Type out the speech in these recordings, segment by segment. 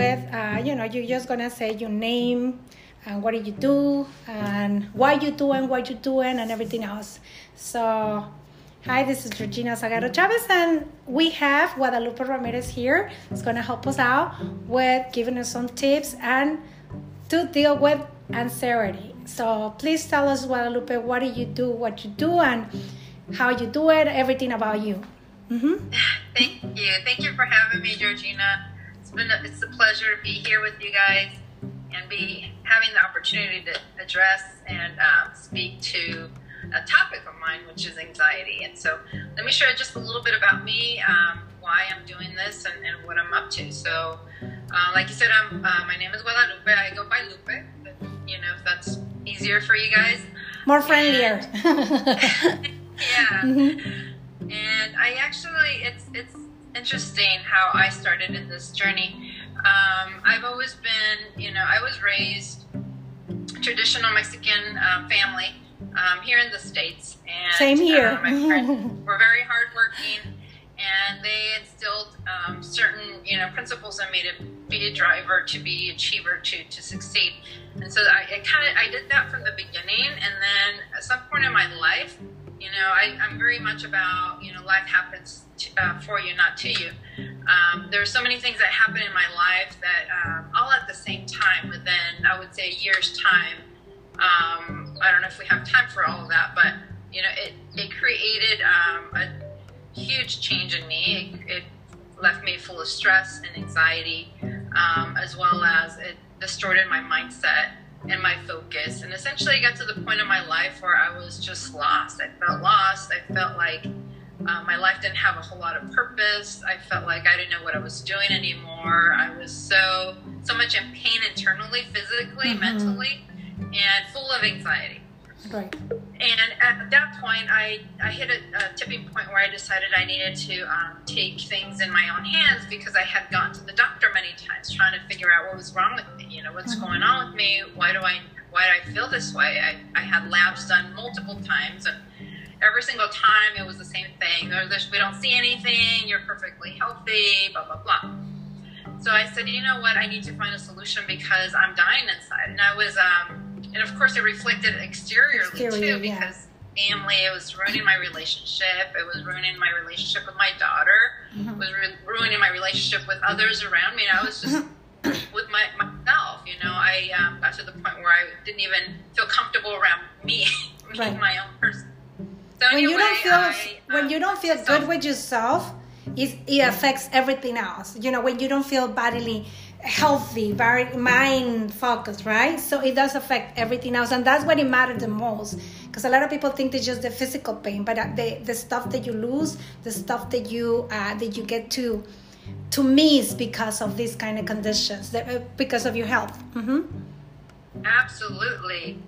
with, uh, you know, you're just gonna say your name and what did you do and why you doing what you doing and everything else. So, hi, this is Regina Sagaro Chavez, and we have Guadalupe Ramirez here. It's gonna help us out with giving us some tips and to deal with anxiety. So, please tell us, Guadalupe, what do you do, what you do, and how you do it, everything about you. Mm-hmm. Thank you. Thank you for having me, Georgina. It's been a, it's a pleasure to be here with you guys and be having the opportunity to address and um, speak to a topic of mine, which is anxiety. And so, let me share just a little bit about me, um, why I'm doing this, and, and, what I'm up to. So, uh, like you said, I'm, uh, my name is Guadalupe. I go by Lupe. But, you know, if that's easier for you guys. More friendlier. yeah. Mm-hmm. And I actually, it's it's interesting how I started in this journey. Um, I've always been, you know, I was raised traditional Mexican um, family um, here in the states, and same here. Uh, my parents were very hardworking, and they instilled um, certain, you know, principles in me to be a driver, to be achiever, to to succeed. And so I, I kind of I did that from the beginning, and then at some point in my life, you know, I, am very much about, you know, life happens to, uh, for you, not to you. Um, there are so many things that happen in my life that um, all at the same time within, I would say, a year's time. Um, I don't know if we have time for all of that, but, you know, it, it created um, a huge change in me. It, it, left me full of stress and anxiety, um, as well as it distorted my mindset and my focus. And essentially, I got to the point in my life where I was just lost. I felt lost. I felt like uh, my life didn't have a whole lot of purpose. I felt like I didn't know what I was doing anymore. I was so so much in pain internally, physically, mm-hmm. mentally, and full of anxiety. Right. And at that point, I, I hit a, a tipping point where I decided I needed to um, take things in my own hands because I had gone to the doctor many times trying to figure out what was wrong with me. You know, what's mm-hmm. going on with me? Why do I why do I feel this way? I, I had labs done multiple times, and every single time it was the same thing. we don't see anything. You're perfectly healthy. Blah blah blah. So I said, you know what? I need to find a solution because I'm dying inside. And I was um, and of course it reflected exteriorly Exterior, too because yeah. family it was ruining my relationship it was ruining my relationship with my daughter mm-hmm. it was ru- ruining my relationship with others around me and i was just with my myself you know i um, got to the point where i didn't even feel comfortable around me me right. my own person so when anyway, you don't feel I, when um, you don't feel good with yourself it, it affects everything else you know when you don't feel bodily healthy, very mind focused, right? So it does affect everything else, and that's what it matters the most. Because a lot of people think it's just the physical pain, but uh, the the stuff that you lose, the stuff that you uh, that you get to to miss because of these kind of conditions, uh, because of your health. Mm-hmm. Absolutely.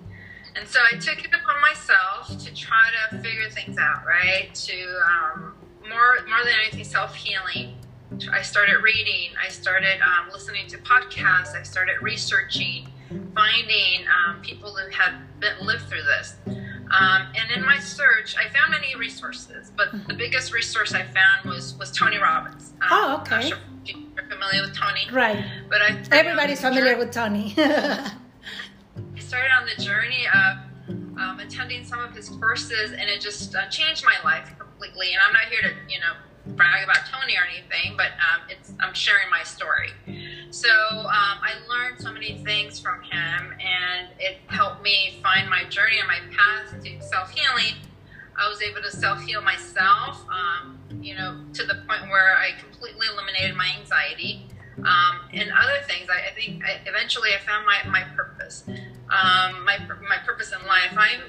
And so I took it upon myself to try to figure things out, right? To um, more more than anything, self healing I started reading, I started um, listening to podcasts, I started researching, finding um, people who had been, lived through this. Um, and in my search, I found many resources, but the biggest resource I found was was Tony Robbins. Um, oh, okay. Sure you're familiar with Tony, right? But I everybody's familiar journey. with Tony. I started on the journey of um, attending some of his courses, and it just uh, changed my life completely. And I'm not here to, you know, brag about Tony or anything, but um, it's I'm sharing my story. So um, I learned so many things from him, and it helped me find my journey and my path to self healing. I was able to self heal myself, um, you know, to the point where I completely eliminated my anxiety um, and other things. I, I think I, eventually I found my, my purpose, um, my my purpose in life. I'm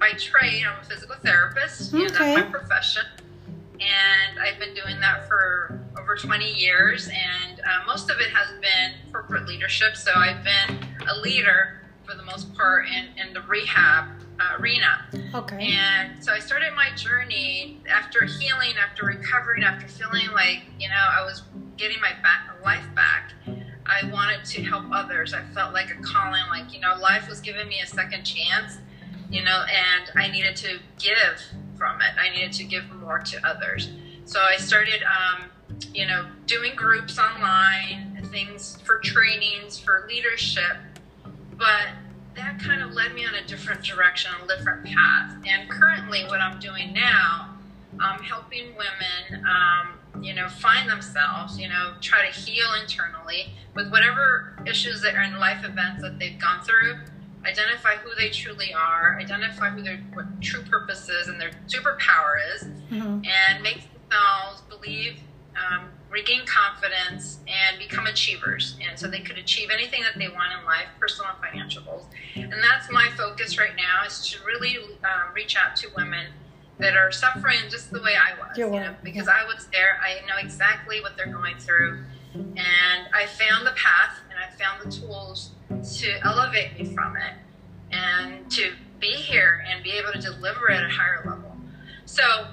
by trade, I'm a physical therapist. Okay. You know, that's my profession and I've been doing that for over 20 years, and uh, most of it has been corporate leadership. So I've been a leader for the most part in, in the rehab uh, arena. Okay. And so I started my journey after healing, after recovering, after feeling like, you know, I was getting my back, life back. I wanted to help others. I felt like a calling, like, you know, life was giving me a second chance, you know, and I needed to give from it. I needed to give more to others. So I started, um, you know, doing groups online, things for trainings, for leadership, but that kind of led me on a different direction, a different path. And currently, what I'm doing now, I'm helping women, um, you know, find themselves, you know, try to heal internally with whatever issues that are in life events that they've gone through. Identify who they truly are, identify who their what true purpose is and their superpower is, mm-hmm. and make themselves believe um, regain confidence, and become achievers. And so they could achieve anything that they want in life, personal and financial goals. And that's my focus right now is to really um, reach out to women that are suffering just the way I was. You know, because. I was there, I know exactly what they're going through. And I found the path and I found the tools to elevate me from it and to be here and be able to deliver at a higher level. So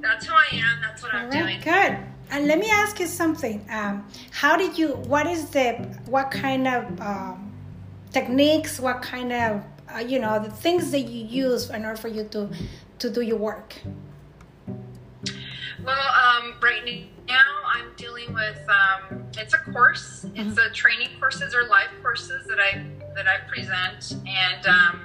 that's who I am. That's what I'm doing. Good. And let me ask you something. Um, how did you? What is the? What kind of um, techniques? What kind of uh, you know the things that you use in order for you to to do your work? Well, um, right now I'm dealing with um, it's a course. It's mm-hmm. a training courses or live courses that I that I present, and um,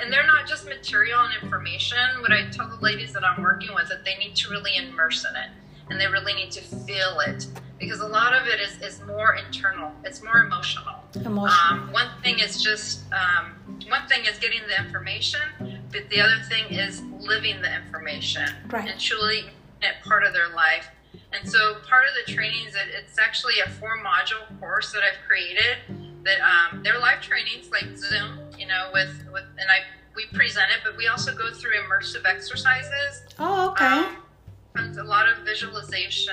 and they're not just material and information. What I tell the ladies that I'm working with that they need to really immerse in it and they really need to feel it because a lot of it is, is more internal it's more emotional, emotional. Um, one thing is just um, one thing is getting the information but the other thing is living the information right. and truly it part of their life and so part of the training is that it's actually a four module course that i've created that um, they're live trainings like zoom you know with with and i we present it but we also go through immersive exercises oh okay um, a lot of visualization,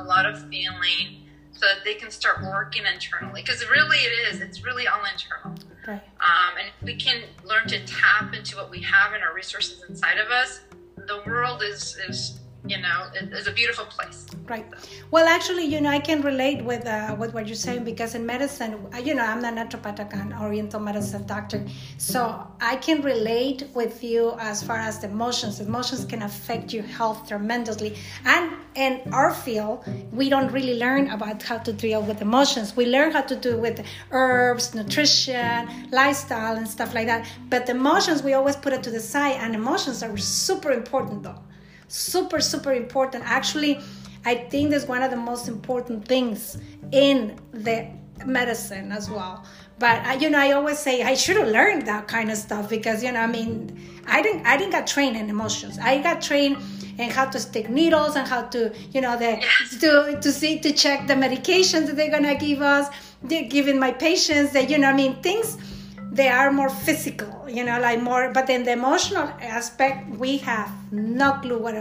a lot of feeling, so that they can start working internally. Because really, it is. It's really all internal. Right. Um, and if we can learn to tap into what we have in our resources inside of us, the world is is you know it's a beautiful place. Right. Well actually you know i can relate with uh, with what you're saying because in medicine uh, you know i'm not naturopathic and oriental medicine doctor. So i can relate with you as far as the emotions. Emotions can affect your health tremendously. And in our field we don't really learn about how to deal with emotions. We learn how to do with herbs nutrition lifestyle and stuff like that. But the emotions we always put it to the side and emotions are super important though super super important. Actually i think that's one of the most important things in the medicine as well. But uh, you know i always say i should have learned that kind of stuff because you know i mean i didn't i didn't get trained in emotions. I got trained in how to stick needles and how to you know the to to see to check the medications that they're gonna give us. They're giving my patients that you know i mean things they are more physical, you know, like more. But in the emotional aspect, we have no clue what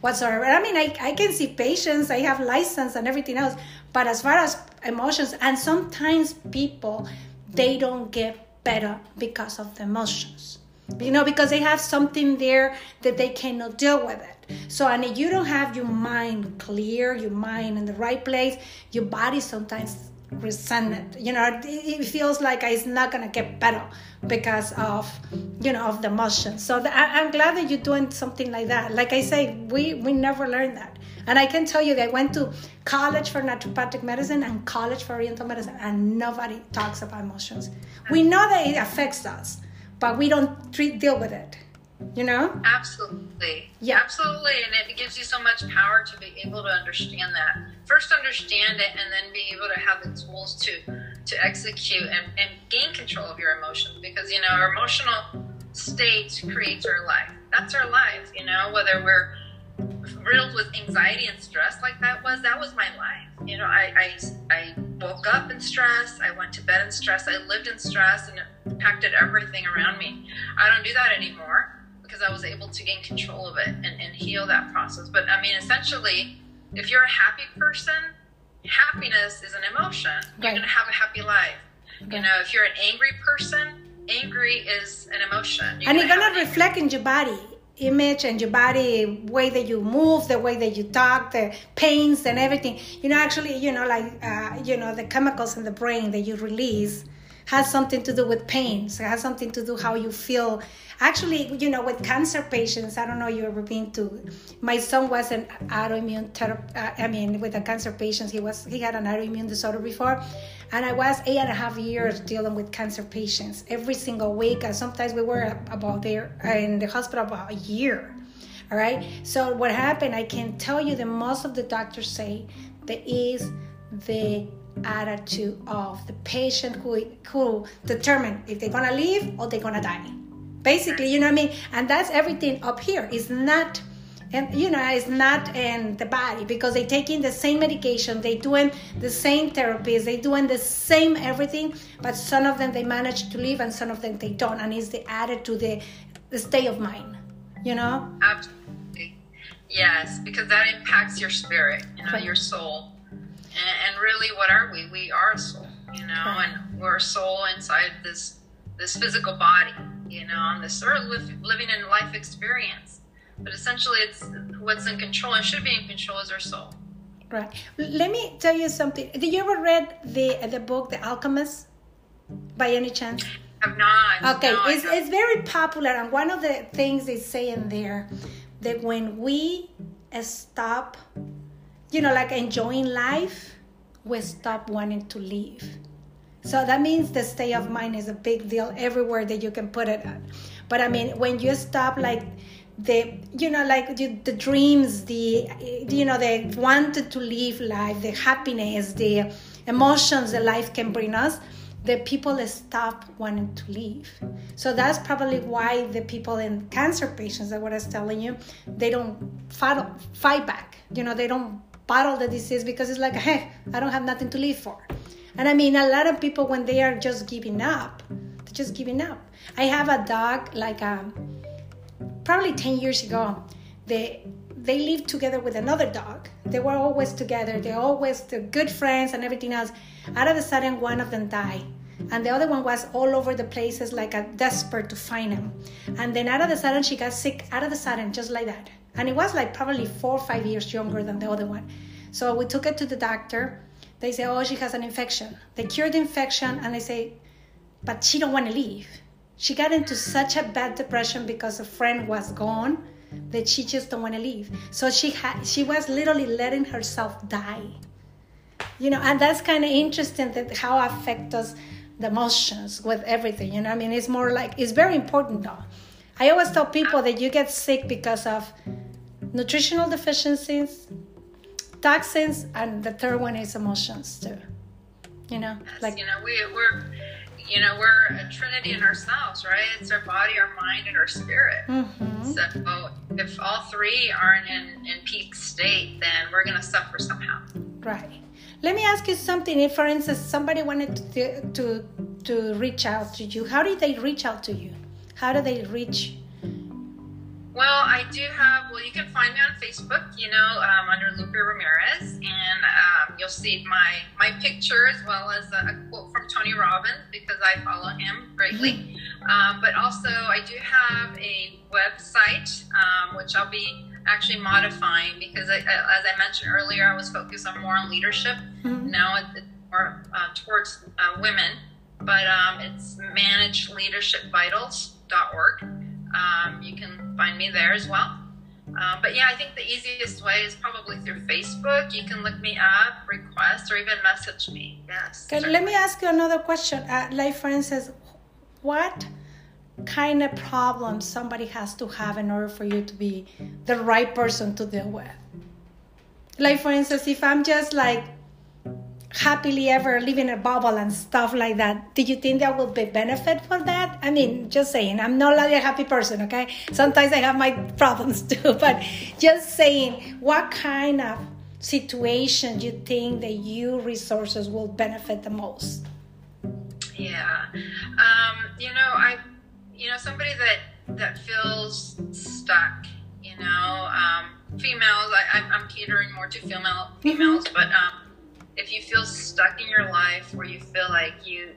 whatsoever. I mean, I, I can see patients, I have license and everything else, but as far as emotions, and sometimes people they don't get better because of the emotions, you know, because they have something there that they cannot deal with it. So, and if you don't have your mind clear, your mind in the right place, your body sometimes resentment. You know it feels like it's not gonna get better because of you know of the emotion. So the, I, am glad that you're doing something like that. Like i say we we never learned that. And i can tell you that i went to college for naturopathic medicine and college for oriental medicine and nobody talks about emotions. We know that it affects us but we don't treat deal with it you know? Absolutely. Yeah. Absolutely and it gives you so much power to be able to understand that. First understand it and then be able to have the tools to to execute and, and gain control of your emotions because you know our emotional state creates our life. That's our life you know whether we're riddled with anxiety and stress like that was that was my life. You know I, I i woke up in stress i went to bed in stress i lived in stress and it impacted everything around me. I don't do that anymore because I was able to gain control of it and, and heal that process. But I mean, essentially, if you're a happy person, happiness is an emotion. You're going to have a happy life. Right. You know, if you're an angry person, angry is an emotion. You're and it's going to reflect in your body image and your body way that you move the way that you talk the pains and everything you know actually you know like uh, you know the chemicals in the brain that you release has something to do with pain. So it has something to do how you feel. Actually, you know, with cancer patients, I don't know you ever been to. My son was an autoimmune. Uh, I mean, with the cancer patients, he was he had an autoimmune disorder before, and I was eight and a half years dealing with cancer patients every single week. And sometimes we were about there in the hospital about a year. All right. So what happened? I can tell you that most of the doctors say that is the attitude of the patient who who determine if they're gonna live or they're gonna die. Basically, you know what I mean? And that's everything up here. It's not and you know it's not in the body because they're taking the same medication they're doing the same therapies they're doing the same everything but some of them they manage to live and some of them they don't and it's the attitude the, the state of mind you know absolutely yes because that impacts your spirit you know right. your soul and, and really, what are we? We are a soul, you know, and we're a soul inside this this physical body, you know, on this earth, living in life experience. But essentially, it's what's in control and should be in control is our soul. Right. Let me tell you something. Did you ever read the the book The Alchemist by any chance? I've not. Okay, no, it's, it's very popular, and one of the things they say in there that when we stop you know, like enjoying life, we stop wanting to leave. So that means the state of mind is a big deal everywhere that you can put it at. But I mean, when you stop, like the, you know, like the, the dreams, the, you know, the wanted to live life, the happiness, the emotions that life can bring us, the people stop wanting to leave. So that's probably why the people in cancer patients, that what I was telling you, they don't fight, fight back. You know, they don't battle the disease because it's like, hey, I don't have nothing to live for. And I mean, a lot of people, when they are just giving up, they're just giving up. I have a dog, like um, probably 10 years ago, they, they lived together with another dog. They were always together, they're always the good friends and everything else. Out of a sudden, one of them died. And the other one was all over the places, like a desperate to find him. And then out of the sudden, she got sick. Out of the sudden, just like that and it was like probably four or five years younger than the other one. So we took it to the doctor. They say, oh, she has an infection. They cured the infection, and they say, but she don't want to leave. She got into such a bad depression because a friend was gone that she just don't want to leave. So she had, she was literally letting herself die. You know, and that's kind of interesting that how affect us the emotions with everything. You know, I mean, it's more like it's very important though. I always tell people that you get sick because of nutritional deficiencies, toxins, and the third one is emotions too. You know, like you know, we we're you know we're a trinity in ourselves, right? It's our body, our mind, and our spirit. Mm-hmm. So if all three aren't in in peak state, then we're gonna suffer somehow. Right. Let me ask you something. If, for instance, somebody wanted to to to reach out to you, how did they reach out to you? How do they reach well, I do have. Well, you can find me on Facebook. You know, um, under Lupe Ramirez, and um, you'll see my my picture as well as a, a, quote from Tony Robbins because I follow him greatly. Mm-hmm. Um, but also, I do have a website um, which I'll be actually modifying because, I, as I mentioned earlier, I was focused on more on leadership. Mm-hmm. Now it's more uh, towards uh, women, but um, it's manageleadershipvitals.org. Um, you can find me there as well. Um, but yeah, I think the easiest way is probably through Facebook. You can look me up, request, or even message me. Yes. Okay, let me ask you another question. Uh, like, for instance, what kind of problems somebody has to have in order for you to be the right person to deal with? Like, for instance, if I'm just like happily ever live in a bubble and stuff like that do you think there will be benefit for that? I mean just saying. I'm not like a happy person okay? Sometimes i have my problems too but just saying what kind of situation do you think that you resources will benefit the most? Yeah. Um, you know i you know somebody that that feels stuck you know um, females I, i'm catering more to female females mm-hmm. but um, if you feel stuck in your life where you feel like you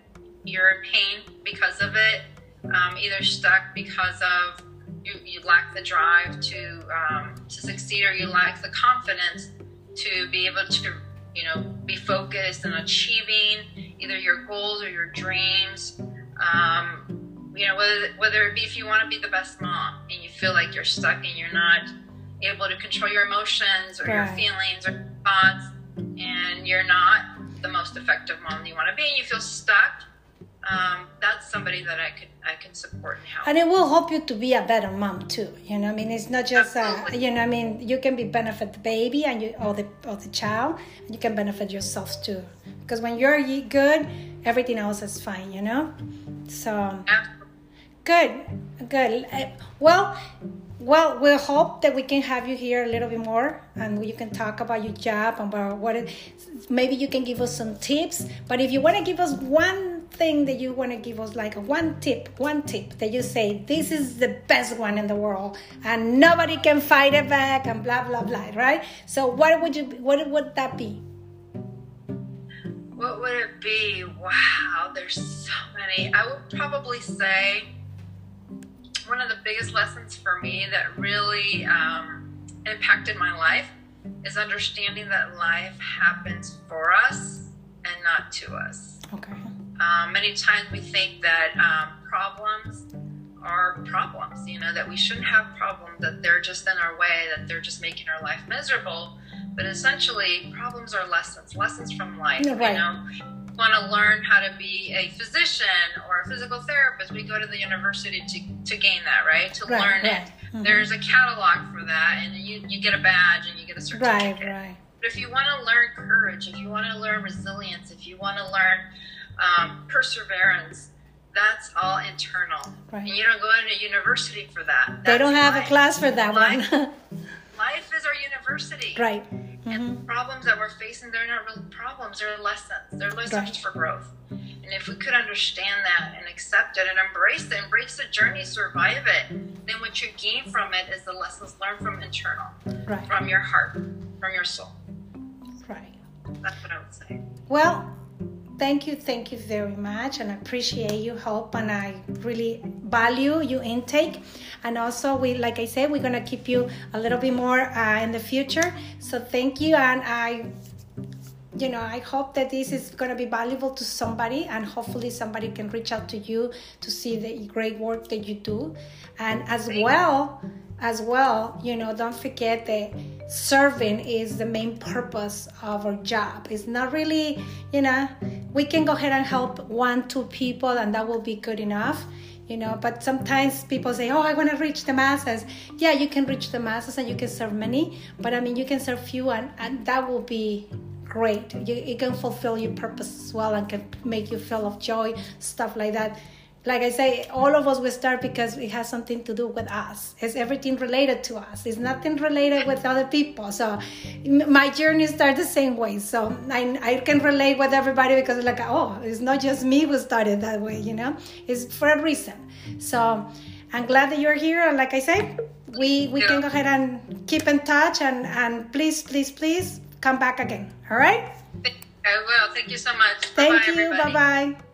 you're in pain because of it, um, either stuck because of you, you lack the drive to um, to succeed or you lack the confidence to be able to you know, be focused and achieving either your goals or your dreams. Um, you know, whether whether it be if you want to be the best mom and you feel like you're stuck and you're not able to control your emotions or right. your feelings or thoughts, and you're not the most effective mom you want to be, and you feel stuck um, that's somebody that I could I can support and help. And it will help you to be a better mom too. You know, I mean, it's not just uh, you know, I mean, you can be benefit the baby and you or the or the child, and you can benefit yourself too. Because when you're good, everything else is fine. You know, so Absolutely. good, good. Uh, well, well, we hope that we can have you here a little bit more and you can talk about your job and about what it, maybe you can give us some tips. But if you want to give us one thing that you want to give us, like one tip, one tip that you say, this is the best one in the world and nobody can fight it back and blah, blah, blah, right? So, what would you, what would that be? What would it be? Wow, there's so many. I would probably say, one of the biggest lessons for me that really um, impacted my life is understanding that life happens for us and not to us. Okay. Um, many times we think that um, problems are problems, you know, that we shouldn't have problems, that they're just in our way, that they're just making our life miserable. But essentially, problems are lessons, lessons from life. Right. You know, want to learn how to be a physician or a physical therapist, we go to the university to, to gain that, right? To right, learn right. it. Mm-hmm. There's a catalog for that, and you, you get a badge and you get a certificate. Right, right. But if you want to learn courage, if you want to learn resilience, if you want to learn um, perseverance, that's all internal. Right. And you don't go into university for that. That's they don't have life. a class for that life, one. life is our university. Right. Mm-hmm. And problems that we're facing, they're not really problems, they're lessons. They're lessons right. for growth. And if we could understand that and accept it and embrace it, embrace the journey, survive it, then what you gain from it is the lessons learned from internal, right. from your heart, from your soul. Right. That's what I would say. Well, thank you thank you very much and i appreciate your help and i really value your intake. And also we like i said we're going to keep you a little bit more uh, in the future. So thank you and i you know i hope that this is going to be valuable to somebody and hopefully somebody can reach out to you to see the great work that you do. And as well as well you know don't forget that serving is the main purpose of our job. It's not really you know we can go ahead and help one two people and that will be good enough you know but sometimes people say oh i want to reach the masses. Yeah you can reach the masses and you can serve many but i mean you can serve few and, and that will be great. You, can fulfill your purpose as well and can make you feel of joy stuff like that like I say, all of us will start because it has something to do with us. It's everything related to us. It's nothing related with other people. So my journey started the same way. So I, I can relate with everybody because like, oh, it's not just me who started that way, you know? It's for a reason. So I'm glad that you're here. And like I say, we, we can go ahead and keep in touch and, and please, please, please come back again. All right? I will. Thank you so much. Thank Bye-bye, you. Bye bye.